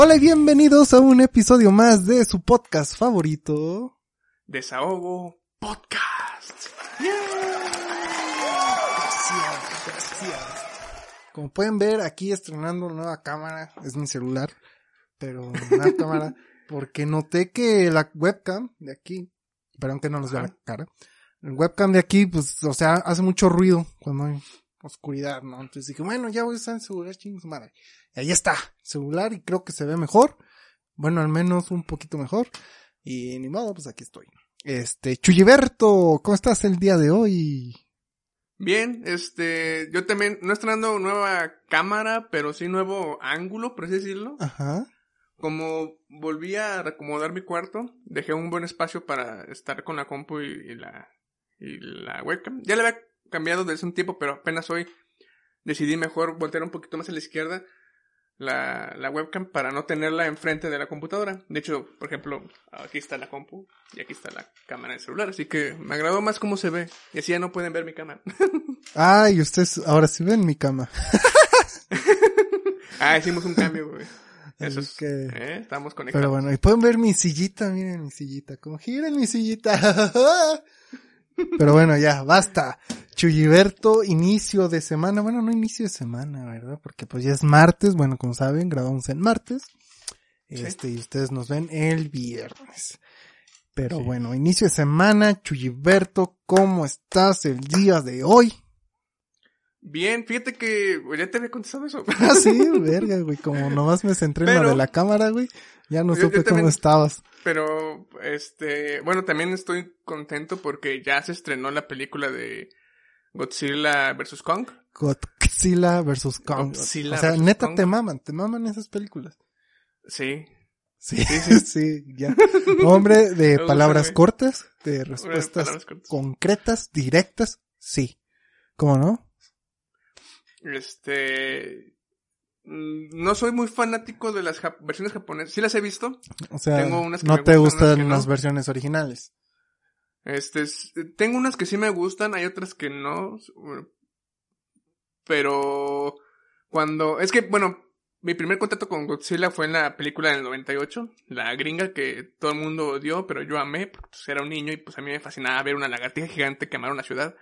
Hola y bienvenidos a un episodio más de su podcast favorito. Desahogo Podcast. Como pueden ver, aquí estrenando nueva cámara, es mi celular, pero una cámara, porque noté que la webcam de aquí, perdón que no nos vea la cara, el webcam de aquí, pues, o sea, hace mucho ruido cuando hay oscuridad, ¿no? Entonces dije, bueno, ya voy a usar el celular, chingos madre. Y ahí está, celular, y creo que se ve mejor. Bueno, al menos un poquito mejor. Y ni modo, pues aquí estoy. Este, Chuyiberto, ¿cómo estás el día de hoy? Bien, este, yo también, no estrenando nueva cámara, pero sí nuevo ángulo, por así decirlo. Ajá. Como volví a reacomodar mi cuarto, dejé un buen espacio para estar con la compu y, y la, y la webcam. Ya le había cambiado desde un tiempo, pero apenas hoy decidí mejor voltear un poquito más a la izquierda la, la webcam para no tenerla enfrente de la computadora. De hecho, por ejemplo, aquí está la compu y aquí está la cámara del celular, así que me agradó más cómo se ve. Y así ya no pueden ver mi cámara. Ay, ustedes ahora sí ven mi cama. ah, hicimos un cambio, güey. Eso es, que- ¿eh? Estamos conectados. Pero bueno, y pueden ver mi sillita, miren mi sillita, como gira mi sillita. Pero bueno, ya, basta. Chuyiberto, inicio de semana, bueno, no inicio de semana, ¿verdad? Porque pues ya es martes, bueno, como saben, grabamos en martes. Sí. Este, y ustedes nos ven el viernes. Pero bueno, inicio de semana, Chuyiberto, ¿cómo estás el día de hoy? Bien, fíjate que ya te había contestado eso. Ah, sí, verga, güey, como nomás me centré en lo de la cámara, güey, ya no Yo- yo supe cómo estabas. Pero, este, bueno, también estoy contento porque ya se estrenó la película de Godzilla vs. Kong. Godzilla vs. Kong. Godzilla o sea, versus neta Kong. te maman, te maman esas películas. Sí. Sí, Sí, sí, ya. Hombre de palabras cortas, de respuestas palabras cortas. concretas, directas, sí. ¿Cómo no? Este, mm, no soy muy fanático de las versiones japonesas. Sí las he visto. O sea, Tengo unas que no me te gustan, las no. versiones originales. Este, es- tengo unas que sí me gustan, hay otras que no. Pero cuando, es que, bueno, mi primer contacto con Godzilla fue en la película del 98, la gringa que todo el mundo odió, pero yo amé, porque pues, era un niño y pues a mí me fascinaba ver una lagartija gigante quemar una ciudad.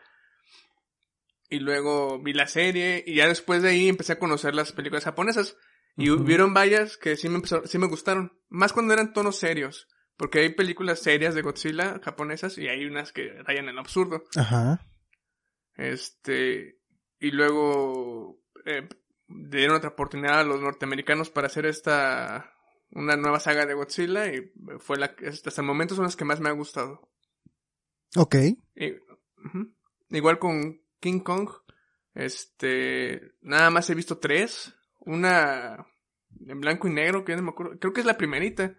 Y luego vi la serie y ya después de ahí empecé a conocer las películas japonesas. Y Ujú. hubieron varias que sí me empezó, sí me gustaron. Más cuando eran tonos serios. Porque hay películas serias de Godzilla japonesas y hay unas que rayan en lo absurdo. Ajá. Este, y luego eh, dieron otra oportunidad a los norteamericanos para hacer esta, una nueva saga de Godzilla y fue la hasta el momento son las que más me ha gustado. Ok. Y-. Igual con King Kong, este, nada más he visto tres, una en blanco y negro, que no me acuerdo, creo que es la primerita.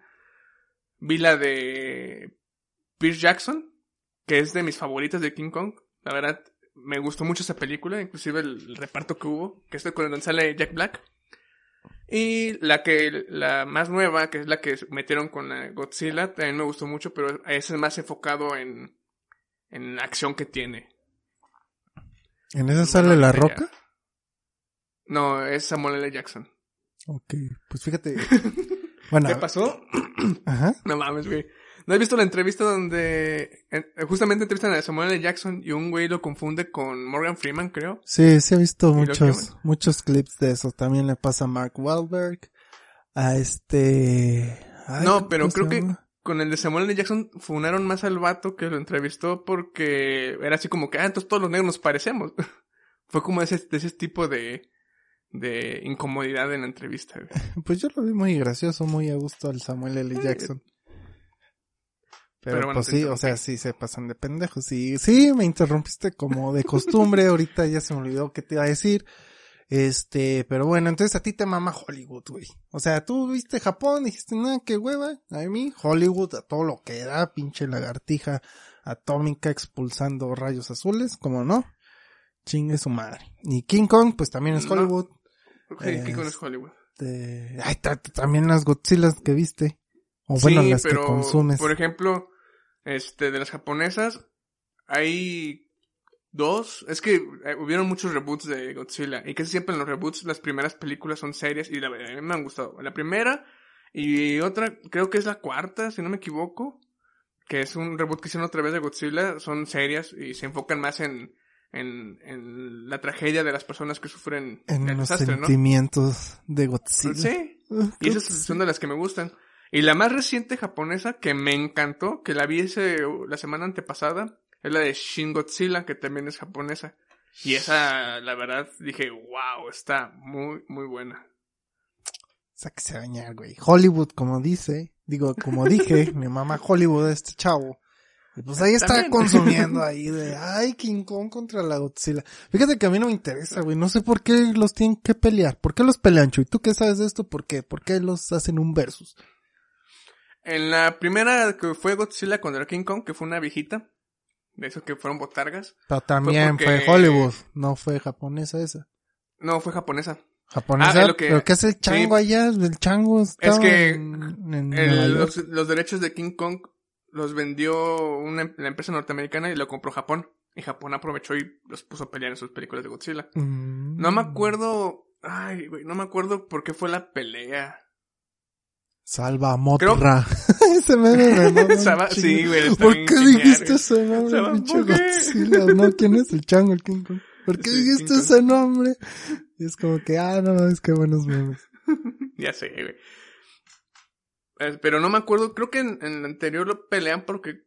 Vi la de Pierce Jackson, que es de mis favoritas de King Kong. La verdad, me gustó mucho esa película, inclusive el, reparto que hubo, que es cuando sale Jack Black. Y la que, la más nueva, que es la que metieron con la Godzilla, también me gustó mucho, pero ese es más enfocado en, en la acción que tiene. ¿En esa sale la roca? No, es Samuel L. Jackson. Ok, pues fíjate. Bueno, ¿Qué pasó? ajá. No mames, güey. ¿No has visto la entrevista donde en- justamente entrevistan a Samuel L. Jackson y un güey lo confunde con Morgan Freeman, creo? Sí, sí he visto muchos, muchos clips de eso. También le pasa a Mark Wahlberg, a este... ay, no, ¿cómo pero creo que? Con el de Samuel L. Jackson funaron más al vato que lo entrevistó porque era así como que, ah, entonces todos los negros nos parecemos. Fue como ese, de ese tipo de, de incomodidad en la entrevista. güey. Pues yo lo vi muy gracioso, muy a gusto al Samuel L. Jackson. Pero, Pero bueno, pues sí, o sea, sí se pasan de pendejos. Sí, sí, me interrumpiste como de costumbre. Ahorita ya se me olvidó qué te iba a decir. Este, pero bueno, entonces a ti te mama Hollywood, güey. O sea, tú viste Japón, dijiste, nada, qué hueva. A mí, Hollywood, a todo lo que da, pinche lagartija atómica expulsando rayos azules, como no. Chingue su madre. Y King Kong, pues también es No. Hollywood. Es- King Kong es Hollywood. Este, ay, ta- ta- también las Godzilla que viste. O bueno, sí, las pero, que consumes. por ejemplo, este, de las japonesas, hay dos, es que eh, hubieron muchos reboots de Godzilla, y casi siempre en los reboots las primeras películas son serias, y la verdad, a mí me han gustado. La primera, y otra, creo que es la cuarta, si no me equivoco, que es un reboot que hicieron otra vez de Godzilla, son serias y se enfocan más en, en, en la tragedia de las personas que sufren en el los desastre, ¿no? sentimientos de Godzilla. Sí, y esas son de las que me gustan. Y la más reciente japonesa que me encantó, que la vi ese, la semana antepasada, es la de Shin Godzilla, que también es japonesa. Y esa, la verdad, dije, wow, está muy, muy buena. Sáquese a bañar, güey. Hollywood, como dice, digo, como dije, mi mamá Hollywood, este chavo. Y pues ahí está También. consumiendo ahí de, ay, King Kong contra la Godzilla. Fíjate que a mí no me interesa, güey. No sé por qué los tienen que pelear. ¿Por qué los pelean, Chuy? ¿Tú qué sabes de esto? ¿Por qué? ¿Por qué los hacen un versus? En la primera que fue Godzilla contra King Kong, que fue una viejita, de esos que fueron botargas. Pero también porque- fue Hollywood, no fue japonesa esa. No, fue japonesa. Japonesa, Ah, es lo que- pero ¿qué es el chango sí. allá? El chango estaba que en, en El- Nueva York. los, los derechos de King Kong los vendió una, em- la empresa norteamericana y lo compró Japón. Y Japón aprovechó y los puso a pelear en sus películas de Godzilla. Mm. No me acuerdo. Ay, güey, no me acuerdo por qué fue la pelea. Salva a Motra. ese meme me mama un Salva- chingo. sí, güey, está ¿Por qué genial, dijiste ese nombre, Salva pinche Motra. Godzilla? ¿No? ¿Quién es el chango, el King Kong? ¿Por qué Sí, dijiste King Kong. ese nombre? Y es como que, ah, no, es que buenos memes. Ya sé, güey. Eh, Pero no me acuerdo, creo que en, en el anterior lo pelean porque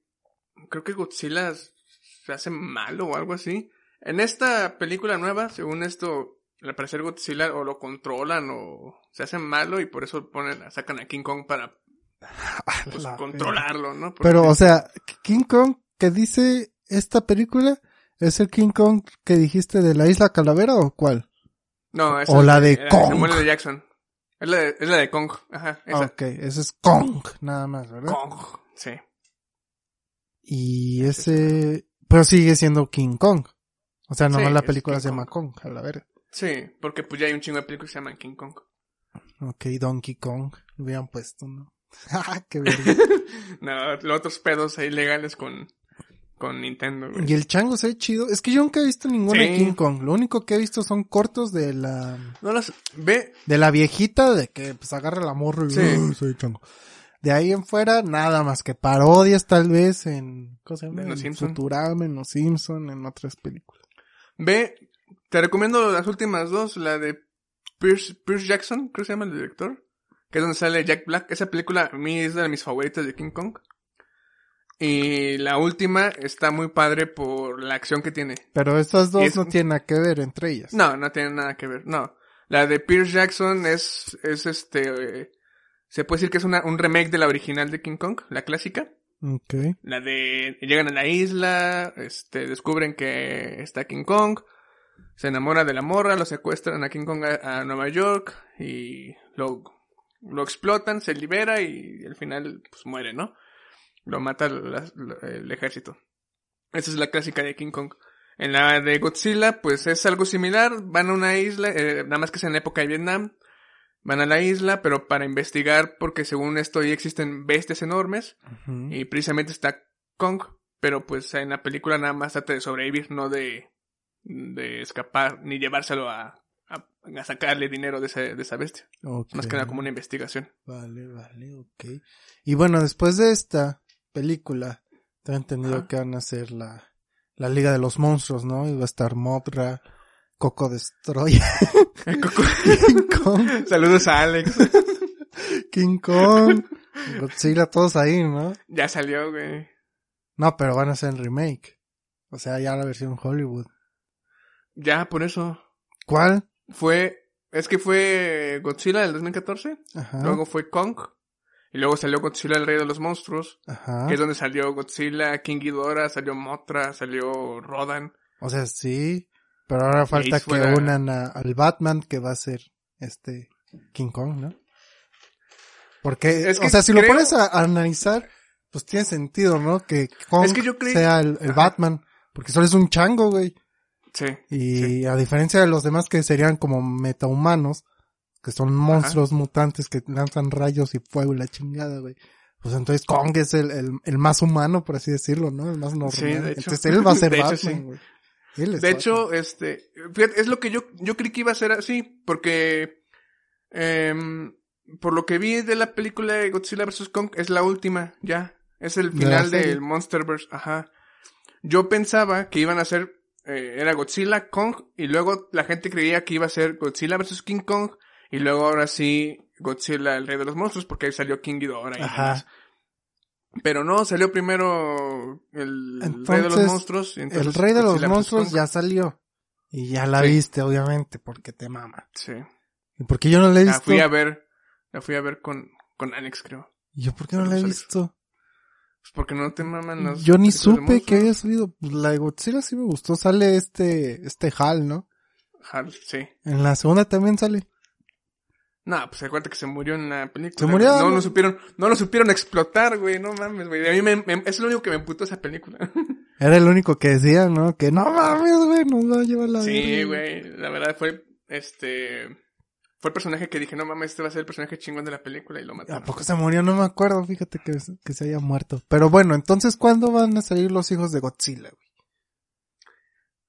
creo que Godzilla se hace malo o algo así. En esta película nueva, según esto, al parecer Godzilla o lo controlan o se hace malo y por eso ponen, sacan a King Kong para pues, La controlarlo, ¿no? Porque- Pero, o sea, King Kong que dice esta película, ¿es el King Kong que dijiste de la isla Calavera o cuál? no, esa o la de la Kong. Samuel L. Jackson. Es la de, es la de Kong, ajá, esa. Ok, ese es Kong, nada más, ¿verdad? Kong, sí. Y ese, pero sigue siendo King Kong. O sea, nomás Sí, la película se llama Kong. Kong, a la verga. Sí, porque pues ya hay un chingo de películas que se llaman King Kong. Ok, Donkey Kong, lo hubieran puesto, ¿no? Ah, qué verga. No, los otros pedos ahí legales con, con Nintendo, güey. Y el chango se ve chido. Es que yo nunca he visto ninguna de Sí. King Kong. Lo único que he visto son cortos de la, No las ve, de la viejita de que pues agarra la morro y Sí. "Uy, soy chango. De ahí en fuera, nada más que parodias tal vez en, ¿cómo se llama? En Los En Simpson. Futurama, en Los Simpson, en otras películas. ve, te recomiendo las últimas dos, la de Pierce, Pierce Jackson, creo que se llama el director, que es donde sale Jack Black. Esa película a mí es de mis favoritas de King Kong. Y la última está muy padre por la acción que tiene. Pero estas dos Es- no tienen nada que ver entre ellas. No, no tiene nada que ver, no. La de Pierce Jackson es, es este, eh, se puede decir que es una, un remake de la original de King Kong, la clásica. Ok. La de llegan a la isla, este, descubren que está King Kong, se enamora de la morra, lo secuestran a King Kong a, a Nueva York y lo, lo explotan, se libera y al final pues muere, ¿no? Lo mata la- la- el ejército. Esa es la clásica de King Kong. En la de Godzilla, pues es algo similar, van a una isla, eh, nada más que es en la época de Vietnam, van a la isla, pero para investigar, porque según esto ya existen bestias enormes, y precisamente está Kong, pero pues en la película nada más trata de sobrevivir, no de, de escapar, ni llevárselo a, a, a sacarle dinero de, ese, de esa bestia. Más que nada como una investigación. Vale, vale, ok. Y bueno, después de esta película, tengo entendido Ajá. que van a hacer la, la Liga de los Monstruos, ¿no? Y va a estar Mothra, Coco Destroyer, King Kong, Saludos a Alex. King Kong, Godzilla, todos ahí, ¿no? ya salió, güey. No, pero van a hacer el remake. O sea, ya la versión Hollywood. Ya, por eso. ¿Cuál? Fue, es que fue Godzilla del 2014, Ajá. luego fue Kong, Y luego salió Godzilla, el rey de los monstruos. Ajá. Que es donde salió Godzilla, King Ghidorah, salió Mothra, salió Rodan. O sea, sí. Pero ahora falta que fuera- unan a- al Batman que va a ser este King Kong, ¿no? Porque, Es que o sea, si lo pones a, a analizar, pues tiene sentido, ¿no? Que Kong Es que yo creí- sea el. Batman. Porque solo es un chango, güey. Sí. Y Sí. a diferencia de los demás que serían como metahumanos, que son monstruos mutantes que lanzan rayos y fuego y la chingada, güey. Pues entonces Kong es el, el, el más humano, por así decirlo, ¿no? El más normal. Sí, de hecho. Entonces él va a ser De hecho, sí. güey. Él es De Batman. hecho, este, fíjate, es lo que yo, yo creí que iba a ser así, porque, em, por lo que vi de la película de Godzilla vs. Kong, es la última, ya. Es el final del Monsterverse, ajá. Yo pensaba que iban a ser, eh, era Godzilla, Kong, y luego la gente creía que iba a ser Godzilla vs. King Kong, y luego ahora sí, Godzilla, el rey de los monstruos, porque ahí salió King Ghidorah y demás. Pero no, salió primero el rey de los monstruos. el rey de los monstruos ya salió. Y ya la Sí. viste, obviamente, porque te mama. Sí. ¿Y por qué yo no la he La visto? fui a ver, la fui a ver con, con Alex, creo. ¿Y yo por qué no la he Saludos, visto? Pues porque no te maman las Yo ni supe que había salido. Pues La de Godzilla sí me gustó. Sale este, este Hal, ¿no? Hal, sí. En la segunda también sale. No, pues acuérdate que se murió en la película. Se murió, No ¿no? lo supieron, no lo supieron explotar, güey. No mames, güey. A mí me, me- es lo único que me emputó esa película. Era el único que decía, ¿no? Que no mames, güey, nos va a llevar la sí, verga". güey. La verdad fue, este, fue el personaje que dije, no mames, este va a ser el personaje chingón de la película y lo ¿A mataron. poco se murió? No me acuerdo, fíjate que, que se haya muerto. Pero bueno, entonces, ¿cuándo van a salir los hijos de Godzilla, güey?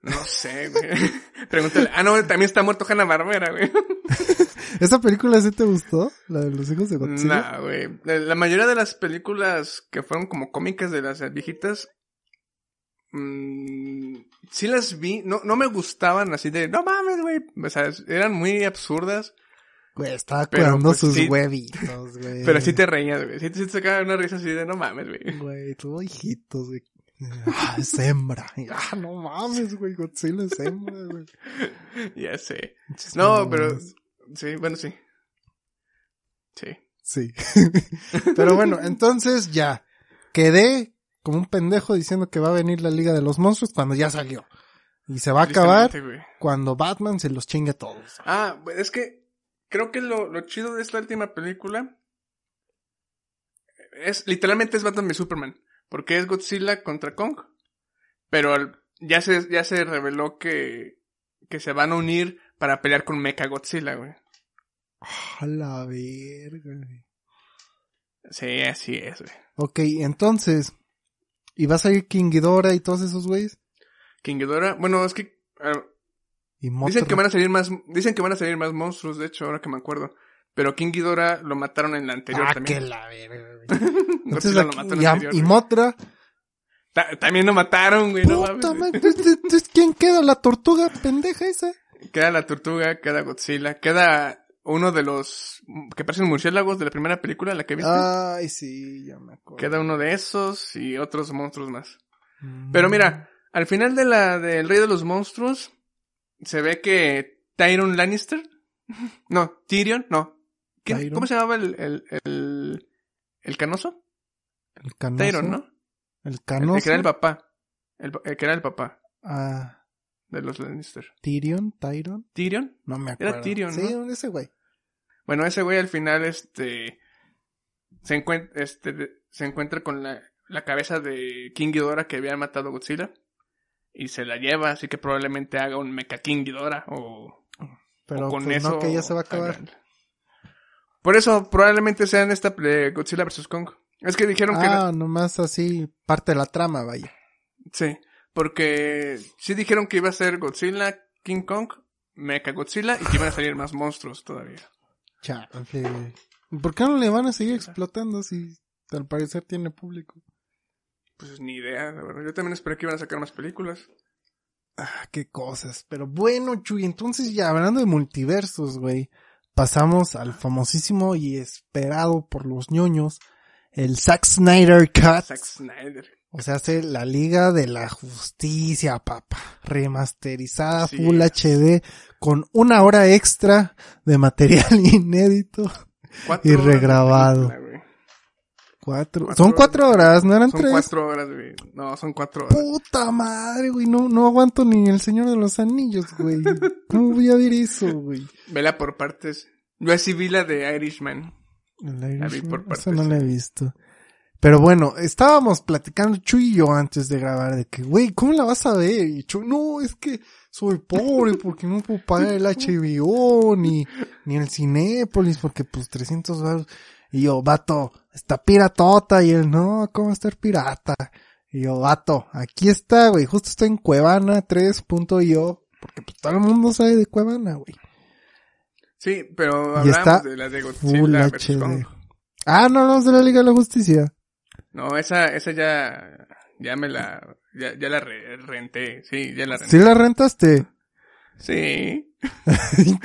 No sé, güey. Pregúntale. Ah, no, también está muerto Hanna Barbera, güey. ¿Esa película sí te gustó? La de los hijos de Godzilla. Nah, güey. La la mayoría de las películas que fueron como cómicas de las viejitas, mm, sí las vi. No, no me gustaban así de, no mames, güey. O sea, eran muy absurdas, Güey, estaba cuidando pues, sus sí. huevitos, güey. pero sí te reías, güey. Sí te, sí te sacaba una risa así de, no mames, güey. Güey, tuvo hijitos, güey. Ah, es hembra. Ah, no mames, güey, Godzilla es hembra, güey. Ya sé. No, pero, sí, bueno, sí. Sí. Sí. pero bueno, entonces ya. Quedé como un pendejo diciendo que va a venir la Liga de los Monstruos cuando ya salió. Y se va a acabar cuando Batman se los chingue a todos. Ah, es que creo que lo, lo chido de esta última película es literalmente es Batman v Superman, porque es Godzilla contra Kong, pero al- ya se ya se reveló que que se van a unir para pelear con Mecha Godzilla, güey. A la verga, güey. Sí, así es, güey. Ok, entonces. ¿Y va a salir King Ghidorah y todos esos güeyes? King Ghidorah, bueno, es que ah, Y dicen que van a salir más dicen que van a salir más monstruos, de hecho, ahora que me acuerdo. Pero King Ghidorah lo mataron en la anterior Ah, también. que la. Entonces, lo en y, anterior, y. Ta- también lo mataron, güey, no Puta entonces, ¿quién queda? ¿La tortuga pendeja esa? Queda la tortuga, queda Godzilla, queda uno de los que parecen murciélagos de la primera película, la que viste. Ay, sí, ya me acuerdo. Queda uno de esos y otros monstruos más. Mm. Pero mira, al final de la del Rey de los Monstruos se ve que Tyron Lannister, no, Tyrion, no. ¿Quién- Tyrion. ¿Cómo se llamaba el, el, el, el canoso? El canoso. Tyron, ¿no? El El, canoso. que era el papá. El, el que era el papá Ah, de los Lannister. Tyrion, Tyron. ¿Tyrion? No me acuerdo. Era Tyrion, Sí, ¿no? ese güey. Bueno, ese güey al final, este, se encuentra, este, se encuentra con la, la cabeza de King Ghidorah que había matado a Godzilla. Y se la lleva, así que probablemente haga un Mecha King Ghidorah o, Pero o con pues, eso. no, que ya se va a acabar. Por eso probablemente sea en esta de Godzilla vs. Kong. Es que dijeron que, Ah, nomás así, parte de la trama, vaya. sí, porque sí dijeron que iba a ser Godzilla, King Kong, Mecha Godzilla y que iban a salir más monstruos todavía. Chale. ¿Por qué no le van a seguir explotando si al parecer tiene público? Pues ni idea, la verdad. Yo también esperé que iban a sacar más películas. Ah, qué cosas. Pero bueno, Chuy, entonces ya hablando de multiversos, güey, pasamos al famosísimo y esperado por los ñoños, el Zack Snyder Cut. Zack Snyder. O sea, hace la Liga de la Justicia, papá. Remasterizada Sí. Full HD con una hora extra de material inédito. Y regrabado. Cuatro. Cuatro Son cuatro horas, no eran Son tres. cuatro horas, güey. No, son cuatro horas. Puta madre, güey. No, no aguanto ni el Señor de los Anillos, güey. ¿Cómo voy a ver eso, güey? Vela por partes. Yo así vi la de Irishman. La vi por partes, Eso no la he visto. Pero bueno, estábamos platicando Chuy y yo antes de grabar de que, güey, ¿cómo la vas a ver? Y Chuy, no, es que soy pobre porque no puedo pagar el HBO ni, ni el Cinépolis porque pues 300 baros. Y yo, vato, está piratota. Y él, no, ¿cómo estar pirata? Y yo, vato, aquí está, güey, justo está en Cuevana 3.io porque pues todo el mundo sabe de Cuevana, güey. Sí, pero hablamos está de la de Godzilla. HD. Ah, no hablamos de la Liga de la Justicia. No, esa, esa ya, ya me la, ya, ya la re- renté. Sí, ya la renté. ¿Sí la rentaste? Sí.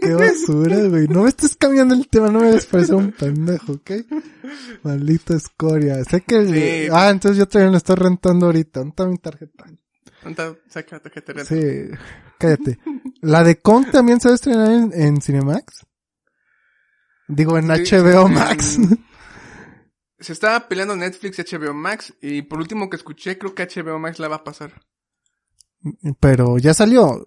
Qué basura, güey. No me estés cambiando el tema, no me des parecer un pendejo, ¿ok? Maldita escoria. Sé que... Sí. Ah, entonces yo también lo estoy rentando ahorita. ¿Dónde está mi tarjeta? ¿Cuánta saca la tarjeta? Sí, cállate. ¿La de Kong también se va a estrenar en, en Cinemax? Digo, en Sí, HBO Max. en- Se estaba peleando Netflix y HBO Max. Y por último que escuché, creo que HBO Max la va a pasar. Pero ya salió.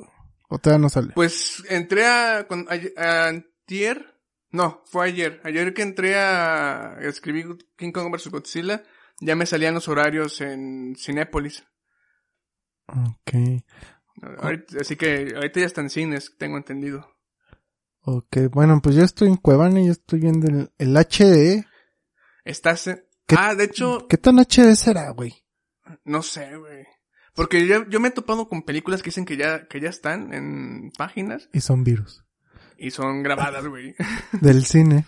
O todavía no sale. Pues entré a, con, ayer- a antier, no, fue ayer, ayer que entré a escribir King Kong vs. Godzilla, ya me salían los horarios en Cinépolis. Ok. Ahorita- así que ahorita ya están cines, tengo entendido. Ok, bueno, pues yo estoy en Cuevana y yo estoy viendo el, el HD. Estás, en- ¿Qué- ah, de hecho, ¿Qué tan HD será, güey? no sé, güey. Porque yo, yo me he topado con películas que dicen que ya, que ya están en páginas Y son virus. y son grabadas, güey. Del cine.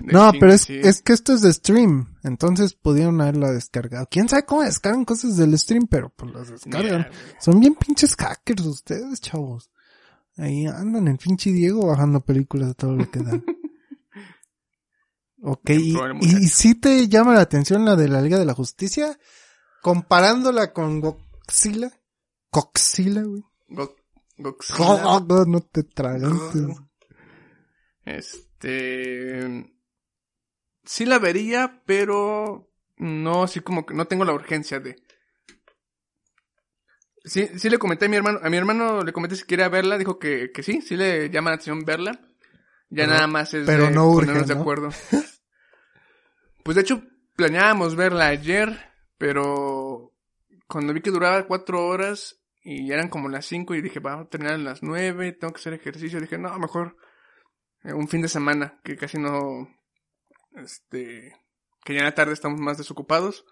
De No, cine, pero es, sí. es que esto es de stream. Entonces pudieron haberla descargado. ¿Quién sabe cómo descargan cosas del stream? Pero pues las descargan. Son bien pinches hackers ustedes, chavos. Ahí andan el pinche Diego bajando películas a todo lo que dan. Ok, y, sí te llama la atención la de la Liga de la Justicia, comparándola con Godzilla. Coxila, güey. Go- Godzilla. No, no te tragas. Este. Sí la vería, pero no así como que no tengo la urgencia de. Sí, sí le comenté a mi hermano, a mi hermano le comenté si quería verla, dijo que, que sí, sí le llama la atención verla. Ya Pero- nada más es pero de no urge, ponernos de acuerdo. pues de hecho, planeábamos verla ayer, pero cuando vi que duraba cuatro horas y ya eran como las cinco y dije, vamos a terminar a las nueve, tengo que hacer ejercicio, dije, no, mejor eh, un fin de semana, que casi no, este, que ya en la tarde estamos más desocupados,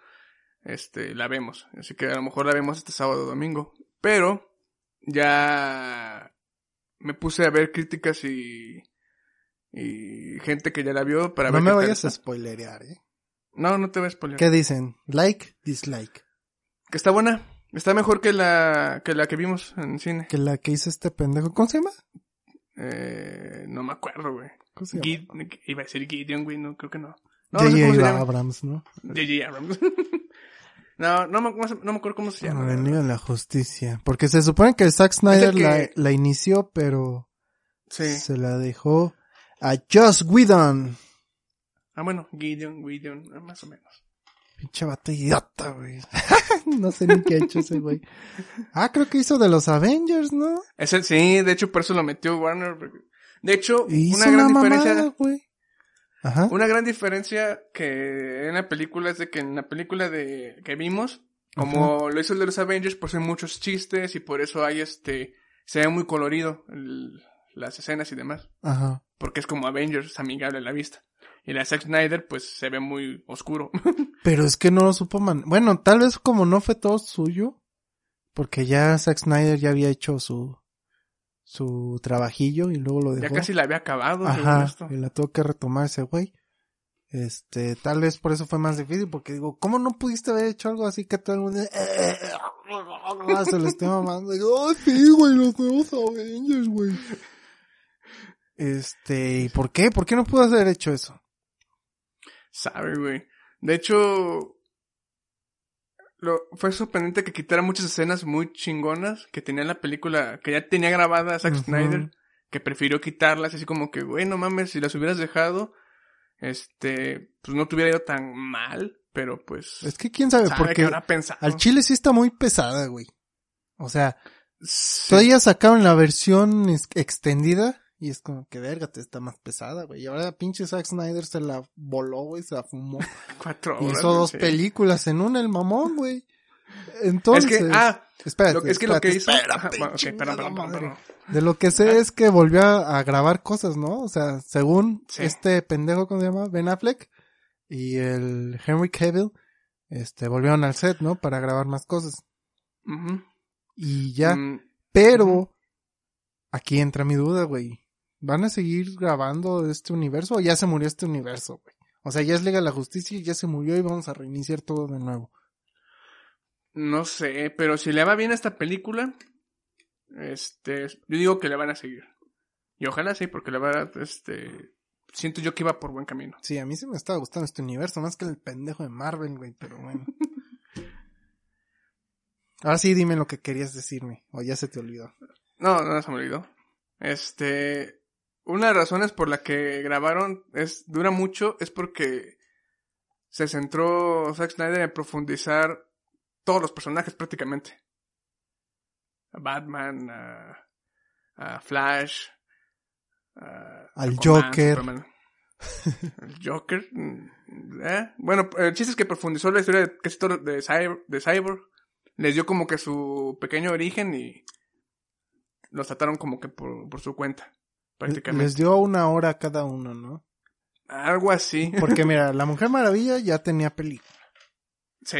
este, la vemos. Así que a lo mejor la vemos este sábado o domingo. Pero ya me puse a ver críticas y, y gente que ya la vio para No ver me qué tal vayas a spoilerear, ¿eh? No, no te voy a spoilear. ¿Qué dicen? ¿Like? ¿Dislike? Que está buena. Está mejor que la que la que vimos en cine. Que la que hizo este pendejo. ¿Cómo se llama? Eh, no me acuerdo, güey. ¿Cómo se llama? Gid- iba a decir Gideon, güey, no, creo que no. No, no sé J.J. cómo se llama. Abrams, ¿no? J.J. Abrams. no, no me, no me acuerdo cómo se llama. Bueno, la Justicia. Porque se supone que Zack Snyder que- la, la inició, pero Sí. se la dejó a Joss Whedon. Ah, bueno, Gideon, Gideon, eh, más o menos. Pinche vato idiota, güey. no sé ni qué ha hecho ese güey. Ah, creo que hizo de los Avengers, ¿no? Ese, sí, de hecho por eso lo metió Warner. De hecho, Hizo una gran diferencia, mamada, güey. Ajá. una gran diferencia que en la película es de que en la película de que vimos, como lo hizo el de los Avengers, pues hay muchos chistes y por eso hay este, se ve muy colorido el- las escenas y demás. Ajá. Porque es como Avengers, amigable a la vista. Y la Zack Snyder, pues se ve muy oscuro. Pero es que no lo supo man. Bueno, tal vez como no fue todo suyo. Porque ya Zack Snyder ya había hecho su, su trabajillo y luego lo dejó. ya casi la había acabado, Ajá, esto. y la tuvo que retomar ese güey. Este, tal vez por eso fue más difícil, porque digo, ¿cómo no pudiste haber hecho algo así que todo el mundo se lo esté mamando? Digo, oh, sí, güey, los nuevos Avengers, güey. Este, ¿y por qué? ¿Por qué no pudo haber hecho eso? Sabe, güey. De hecho, lo, fue sorprendente que quitara muchas escenas muy chingonas que tenía en la película, que ya tenía grabada Zack. Snyder, que prefirió quitarlas, así como que, güey, no mames, si las hubieras dejado, este, pues no tuviera ido tan mal, pero pues... Es que quién sabe, sabe qué porque al chile sí está muy pesada, güey. O sea, Sí. todavía sacaron la versión extendida y es como que verga, te está más pesada, güey. Y ahora pinche Zack Snyder se la voló, güey, se la fumó. Cuatro Y horas. hizo dos sí. películas en una, el mamón, güey. Entonces, Es que, ah, espérate, lo es que lo que espérate, hizo... espérate, chingada perdón, perdón, perdón. De lo que sé es que volvió a, a grabar cosas, ¿no? O sea, según Sí. este pendejo, ¿cómo se llama? Ben Affleck y el Henry Cavill, este, volvieron al set, ¿no? Para grabar más cosas. Ujú. Y ya, Mm, pero aquí entra mi duda, güey. ¿Van a seguir grabando este universo o ya se murió este universo, güey? O sea, ya es Liga de la Justicia y ya se murió y vamos a reiniciar todo de nuevo. No sé, pero si le va bien a esta película, este, yo digo que le van a seguir. Y ojalá sí, porque la verdad, este, siento yo que iba por buen camino. Sí, a mí sí me estaba gustando este universo, más que el pendejo de Marvel, güey, pero bueno. Ahora sí, dime lo que querías decirme, o ya se te olvidó. No, no se me olvidó. Este, una de las razones por la que grabaron es, dura mucho, es porque se centró Zack Snyder en profundizar todos los personajes prácticamente. A Batman, a, a Flash, a Al Aquaman, Joker. Superman. El Joker. mm, ¿eh? Bueno, el chiste es que profundizó la historia de casi todo de Cyborg, de Cyborg. Les dio como que su pequeño origen y los trataron como que por, por su cuenta, prácticamente. Les dio una hora a cada uno, ¿no? Algo así. Porque mira, la Mujer Maravilla ya tenía película. sí.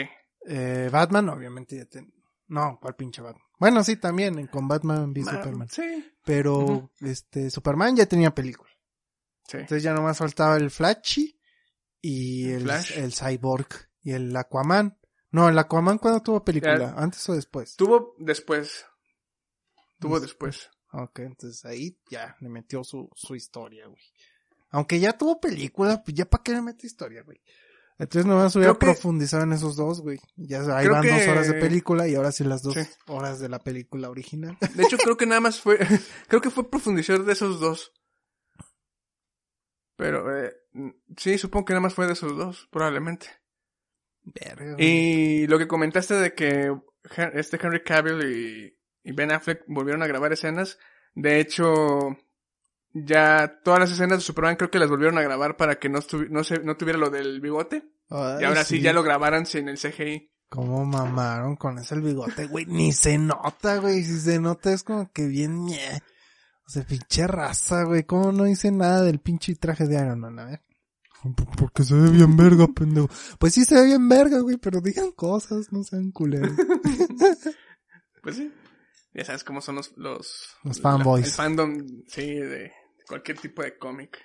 Eh, Batman, obviamente, ya tenía. No, ¿cuál pinche Batman? Bueno, sí, también, con Batman v Ma- Superman. Sí. Pero, este, Superman ya tenía película. Sí. Entonces ya nomás faltaba el Flashy y El el, Cyborg y el Aquaman. No, el Aquaman cuando tuvo película, antes o después. Tuvo después. Tuvo Des- después. Ok, entonces ahí ya le metió su, su historia, güey. Aunque ya tuvo película, pues ya para qué le mete historia, güey. Entonces nomás hubiera que- profundizado en esos dos, güey. Ya ahí Creo van dos horas de película y ahora sí las dos Sí. horas de la película original. De hecho, creo que nada más fue. creo que fue profundizar de esos dos. Pero, eh, sí, supongo que nada más fue de esos dos, probablemente. Verga. Y lo que comentaste de que este Henry Cavill y, y Ben Affleck volvieron a grabar escenas. De hecho, ya todas las escenas de Superman creo que las volvieron a grabar para que no, no, se, no tuviera lo del bigote. Ay, y ahora sí. ya lo grabaran sin el CGI. Cómo mamaron con ese el bigote, güey. Ni se nota, güey. Si se nota es como que bien ñe. O sea, pinche raza, güey. ¿Cómo no dice nada del pinche traje de Iron Man? A ver. Porque se ve bien verga, pendejo. Pues sí se ve bien verga, güey, pero digan cosas, no sean culeros. Pues sí. Ya sabes cómo son los... Los, Los fanboys. el fandom, sí, de cualquier tipo de cómic.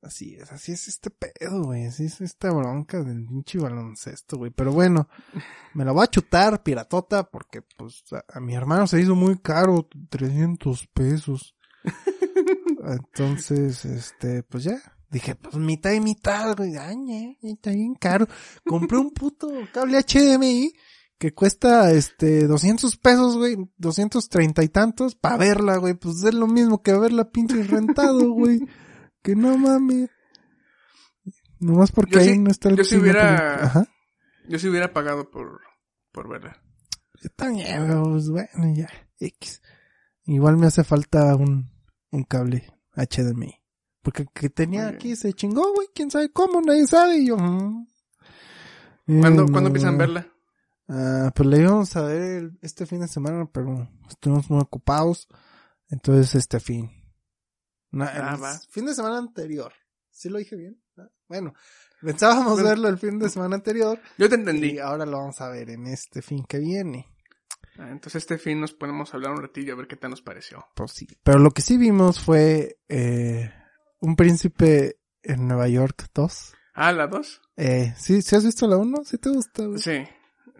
Así es, así es este pedo, güey. Así es esta bronca del pinche baloncesto, güey. Pero bueno, me la voy a chutar, piratota, porque pues a, a mi hermano se hizo muy caro, 300 pesos. Entonces, este, pues ya. Dije, pues mitad y mitad, güey. Ay, está bien caro. Compré un puto cable HDMI que cuesta, este, 200 pesos, güey. 230 y tantos para verla, güey. Pues es lo mismo que verla pinche rentado, güey. Que no mames. Nomás porque Yo ahí sí- no está el yo si hubiera-. Ajá. Yo sí hubiera pagado por, por verla. Yo también, pues bueno, ya. X. Igual me hace falta un, un cable HDMI. Porque el que tenía aquí se chingó, güey. Quién sabe cómo, nadie sabe. Y yo, mm. ¿Cuándo, Eh, ¿cuándo no, empiezan a verla? Ah, pues la íbamos a ver el- este fin de semana, pero estuvimos muy ocupados. Entonces, este fin. No, Ah, el va. fin de semana anterior. ¿Sí lo dije bien? Ah, Bueno, pensábamos verlo el fin de semana anterior. Yo te Y entendí. ahora lo vamos a ver en este fin que viene. Ah, Entonces este fin nos ponemos a hablar un ratillo a ver qué tal nos pareció. Pues sí. Pero lo que sí vimos fue eh, Un príncipe en Nueva York 2. Ah, la 2. Eh, ¿sí, ¿sí has visto la 1? ¿Sí te gusta? güey? Sí.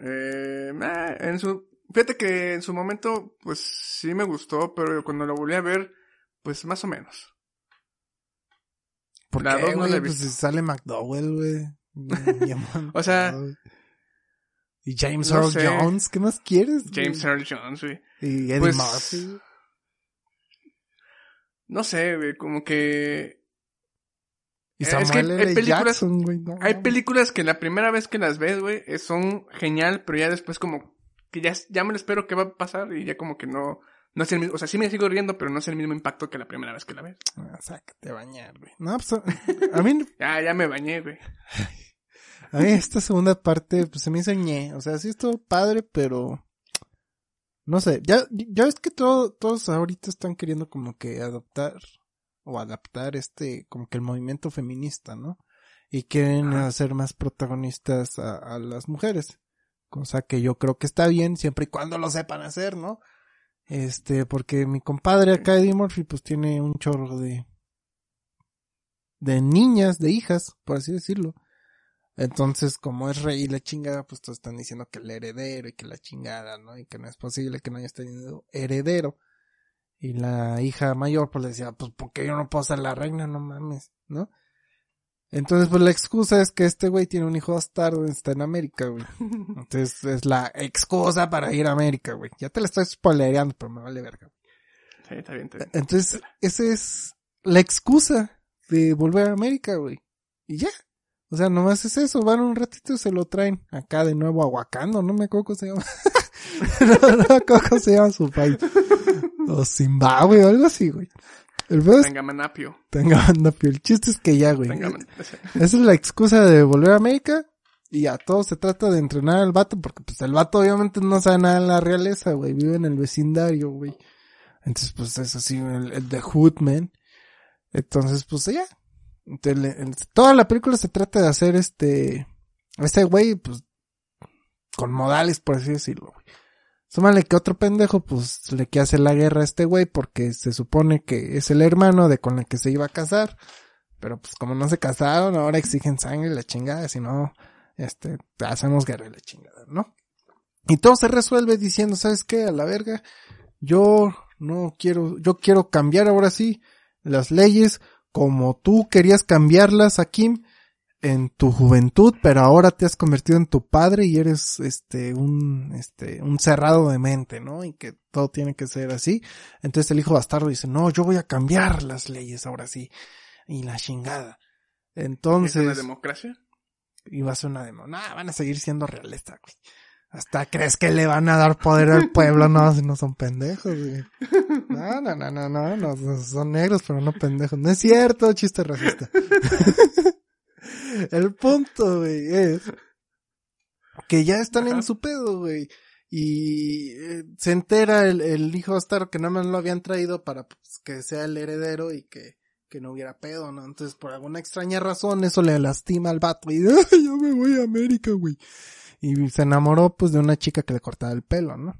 Eh, ah, en su, fíjate que en su momento, pues sí me gustó, pero cuando lo volví a ver, pues más o menos. ¿Por La qué, dos no la he Pues visto. sale McDowell, güey. O sea. Y James no Earl sé. Jones, ¿qué más quieres? James Earl Jones, güey. Y Eddie Pues, Murphy. No sé, güey, como que... Y Es que Samuel hay L. películas- Jackson, güey. no Hay películas que la primera vez que las ves, güey, eh, son genial, pero ya después como que ya, ya me lo espero que va a pasar y ya como que no, no es el mismo, o sea, sí me sigo riendo, pero no es el mismo impacto que la primera vez que la ves. Ah, sácate a bañar, güey. No, pues, a mí, Ya, ya me bañé, güey. a mí esta segunda parte, pues se me hizo ñe. O sea, sí estuvo padre, pero... No sé, ya, ya es que todo, todos ahorita están queriendo como que adoptar o adaptar este, como que el movimiento feminista, ¿no? Y quieren Ajá. hacer más protagonistas a, a las mujeres. Cosa que yo creo que está bien siempre y cuando lo sepan hacer, ¿no? Este, porque mi compadre acá, Eddie Murphy, pues tiene un chorro de, de niñas, de hijas, por así decirlo. Entonces, como es rey y la chingada, pues todos están diciendo que el heredero y que la chingada, ¿no? Y que no es posible que no haya tenido heredero. Y la hija mayor, pues le decía, pues, ¿por qué yo no puedo ser la reina? No mames, ¿no? Entonces, pues la excusa es que este güey tiene un hijo bastardo y está en América, güey. Entonces, es la excusa para ir a América, güey. Ya te la estoy spoilereando, pero me vale verga. Sí, está bien, está bien. Entonces, esa es la excusa de volver a América, güey. Y ya. O sea, nomás es eso, van un ratito y se lo traen acá de nuevo a Wakanda, no me acuerdo cómo se llama. no, no me acuerdo cómo se llama su país. O Zimbabue o algo así, güey. El pedo es Tenga manapio. tenga banda piel. El chiste es que ya, güey. Esa es la excusa de volver a América. Y a todo se trata de entrenar al vato, porque pues el vato obviamente no sabe nada en la realeza, güey. Vive en el vecindario, güey. Entonces, pues es así, el, el The Hood, man. Entonces, pues ya. Entonces, toda la película se trata de hacer este, este güey, pues, con modales, por así decirlo, güey. Súmale que otro pendejo, pues, le quiere hacer la guerra a este güey porque se supone que es el hermano de con el que se iba a casar. Pero pues como no se casaron, ahora exigen sangre y la chingada, si no, este, hacemos guerra y la chingada, ¿no? Y todo se resuelve diciendo, ¿sabes qué? A la verga, yo no quiero, yo quiero cambiar ahora sí las leyes como tú querías cambiarlas, Kim, en tu juventud, pero ahora te has convertido en tu padre y eres, este, un, este, un cerrado de mente, ¿no? Y que todo tiene que ser así. Entonces el hijo bastardo dice, no, yo voy a cambiar las leyes ahora sí. Y la chingada. ¿Es Entonces, una democracia? iba a ser una demo. Nah, van a seguir siendo realistas, güey. Hasta crees que le van a dar poder al pueblo, no, si no son pendejos, güey. No, no, no, no, no, no, son negros, pero no pendejos. No es cierto, chiste racista. El punto, güey, es que ya están Ajá. en su pedo, güey. Y eh, se entera el, el hijo bastardo que nada más lo habían traído para pues, que sea el heredero y que, que no hubiera pedo, ¿no? Entonces, por alguna extraña razón, eso le lastima al vato y "Ay, yo me voy a América, güey. Y se enamoró, pues, de una chica que le cortaba el pelo, ¿no?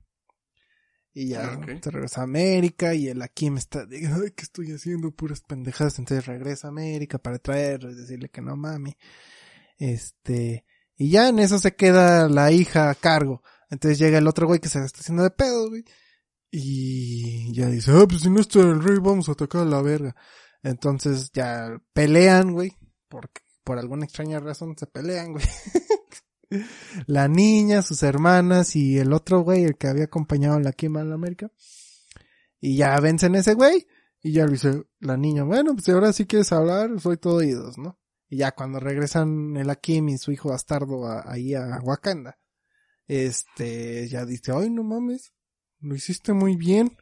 Y ya Ah, ok. se regresa a América y el aquí me está, de, ay, ¿qué estoy haciendo? Puras pendejadas. Entonces regresa a América para traerlo y decirle que no mami. Este, y ya en eso se queda la hija a cargo. Entonces llega el otro güey que se está haciendo de pedo, güey. Y ya dice, ah, pues si no está el rey, vamos a atacar a la verga. Entonces ya pelean, güey. Porque por alguna extraña razón se pelean, güey. la niña, sus hermanas y el otro güey, el que había acompañado a la Kim la América. Y ya vencen ese güey. Y ya le dice la niña, bueno, pues ahora sí quieres hablar, soy todo oídos, ¿no? Y ya cuando regresan el Akim y su hijo bastardo ahí a Wakanda, este, ya dice, ay, no mames, lo hiciste muy bien,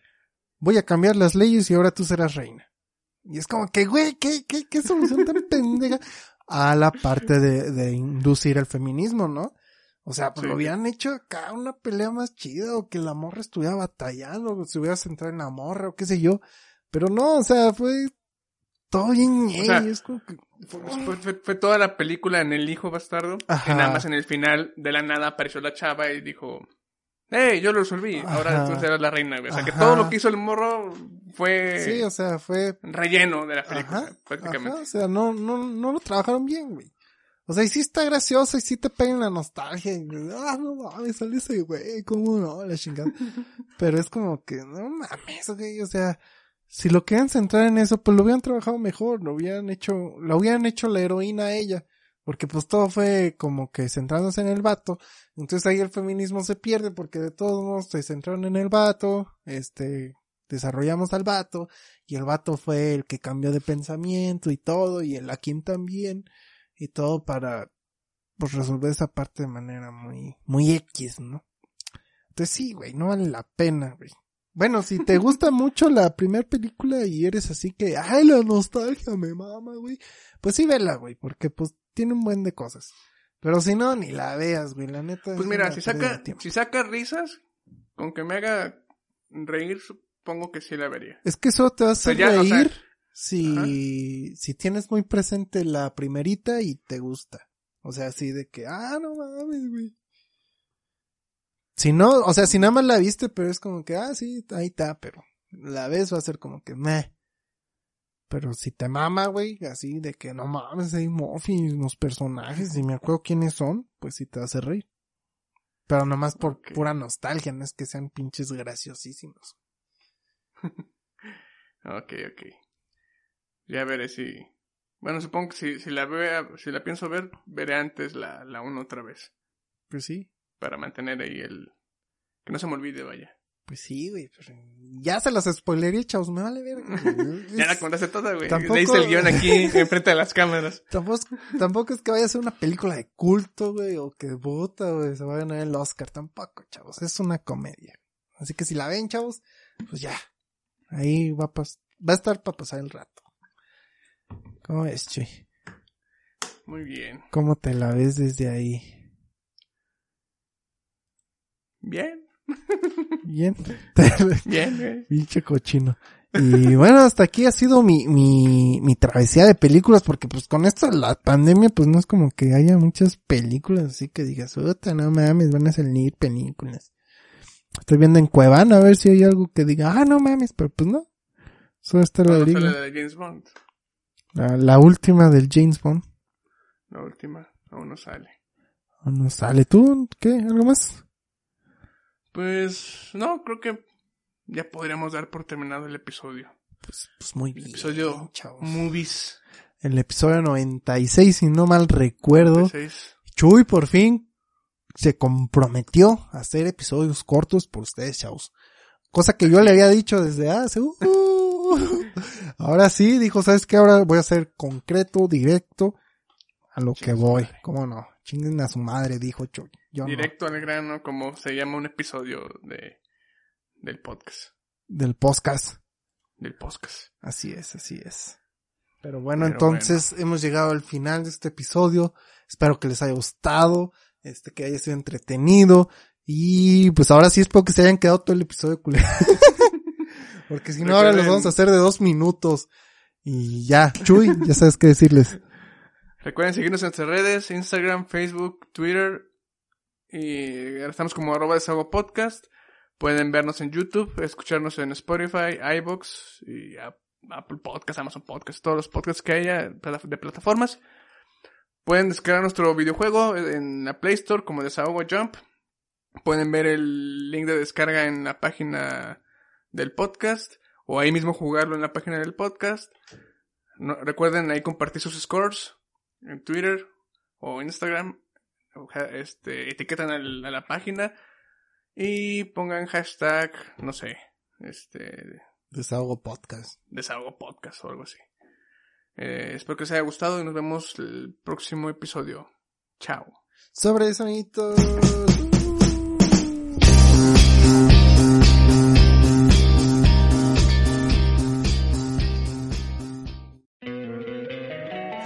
voy a cambiar las leyes y ahora tú serás reina. Y es como que, güey, ¿qué, qué, qué solución tan pendeja a la parte de, de inducir el feminismo, ¿no? O sea, pues Sí. lo hubieran hecho acá una pelea más chida o que la morra estuviera batallando o se hubiera centrado en la morra o qué sé yo. Pero no, o sea, fue todo bien O sea, es como que... Fue, fue- fue toda la película en el hijo bastardo. Ajá. Y nada más en el final, de la nada, apareció la chava y dijo, hey, yo lo resolví, ahora tú serás la reina. güey". O sea, que Ajá. todo lo que hizo el morro fue Sí, o sea, fue relleno de la película, Ajá, prácticamente. ajá, o sea, no, no, no lo trabajaron bien, güey. O sea, y sí está gracioso y sí te pega en la nostalgia. Y, ah, no mames, sale ese güey, cómo no, la chingada. Pero es como que, no mames, güey, o sea, si lo quieren centrar en eso, pues lo hubieran trabajado mejor, lo hubieran hecho, lo hubieran hecho la heroína a ella. Porque pues todo fue como que centrándose en el vato. Entonces ahí el feminismo se pierde porque de todos modos se centraron en el vato, este, desarrollamos al vato y el vato fue el que cambió de pensamiento y todo y el Akim también y todo para pues resolver esa parte de manera muy muy X, ¿no? Entonces sí, güey, no vale la pena, güey. Bueno, si te gusta mucho la primera película y eres así que, ay, la nostalgia me mama, güey, pues sí vela, güey, porque pues tiene un buen de cosas. Pero si no, ni la veas, güey, la neta. Pues es mira, si saca, si saca risas, con que me haga reír, supongo que sí la vería. Es que eso te va a hacer o sea, reír si, si tienes muy presente la primerita y te gusta. O sea, así de que, ah, no mames, güey. Si no, o sea, si nada más la viste, pero es como que, ah, sí, ahí está, pero la ves va a ser como que, meh. Pero si te mama, güey, así de que no mames, hay Muffy, los personajes, y me acuerdo quiénes son, pues sí te hace reír. Pero nomás por pura nostalgia, no es que sean pinches graciosísimos. Ok, ok. Ya veré si... Bueno, supongo que si, si la vea, si la pienso ver, veré antes la, la uno otra vez. Pues sí. Para mantener ahí el... Que no se me olvide, vaya. Pues sí, güey, pero ya se las spoileré, chavos, me vale ver. Ya la contaste toda, güey. Tampoco- Le hice el guion aquí, enfrente de las cámaras. tampoco, tampoco es que vaya a ser una película de culto, güey, o que puta, güey, se va a ganar el Oscar, tampoco, chavos, es una comedia. Así que si la ven, chavos, pues ya, ahí va a, pas- va a estar para pasar el rato. ¿Cómo ves, Chuy? Muy bien. ¿Cómo te la ves desde ahí? Bien. Bien. Bien, güey. Pinche cochino. Y bueno, hasta aquí ha sido mi, mi, mi travesía de películas, porque pues con esto la pandemia, pues no es como que haya muchas películas, así que digas, puta, no mames, van a salir películas. Estoy viendo en Cuevana a ver si hay algo que diga, ah, no mames, pero pues no. Solo está la, de James Bond. la, la última del James Bond. La última. Aún no sale. ¿O no sale tú? ¿Qué? ¿Algo más? Pues... No, creo que... Ya podríamos dar por terminado el episodio. Pues, pues muy El bien, episodio chavos. Movies. El episodio 96, si no mal recuerdo. 96. Chuy por fin se comprometió a hacer episodios cortos por ustedes, chavos. Cosa que yo le había dicho desde hace... uh, ahora sí, dijo, ¿sabes qué? Ahora voy a ser concreto, directo, a lo que Chingue voy. madre. ¿Cómo no? Chinguen a su madre, dijo Chuy. Yo no. Directo al grano, como se llama un episodio de... Del podcast. Del podcast. Del podcast. Así es, así es. Pero bueno, Pero entonces hemos llegado al final de este episodio. Espero que les haya gustado, este que haya sido entretenido y pues ahora sí espero que se hayan quedado todo el episodio culero. Porque si no ahora los vamos a hacer de dos minutos y ya, Chuy, ya sabes qué decirles. Recuerden seguirnos en nuestras redes, Instagram, Facebook, Twitter. Y estamos como arroba desahogo podcast. Pueden vernos en YouTube, escucharnos en Spotify, iBox y Ap- Apple Podcast, Amazon Podcast, todos los podcasts que haya de plataformas. Pueden descargar nuestro videojuego en la Play Store como Desahogo Jump. Pueden ver el link de descarga en la página del podcast o ahí mismo jugarlo en la página del podcast. No- recuerden ahí compartir sus scores en Twitter o Instagram. Este, etiquetan al- a la página y pongan hashtag, no sé, este, Desahogo podcast. desahogo podcast o algo así. Eh, espero que les haya gustado y nos vemos el próximo episodio. Chao. Sobre sonitos.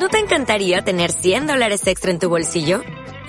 ¿No te encantaría tener 100 dólares extra en tu bolsillo?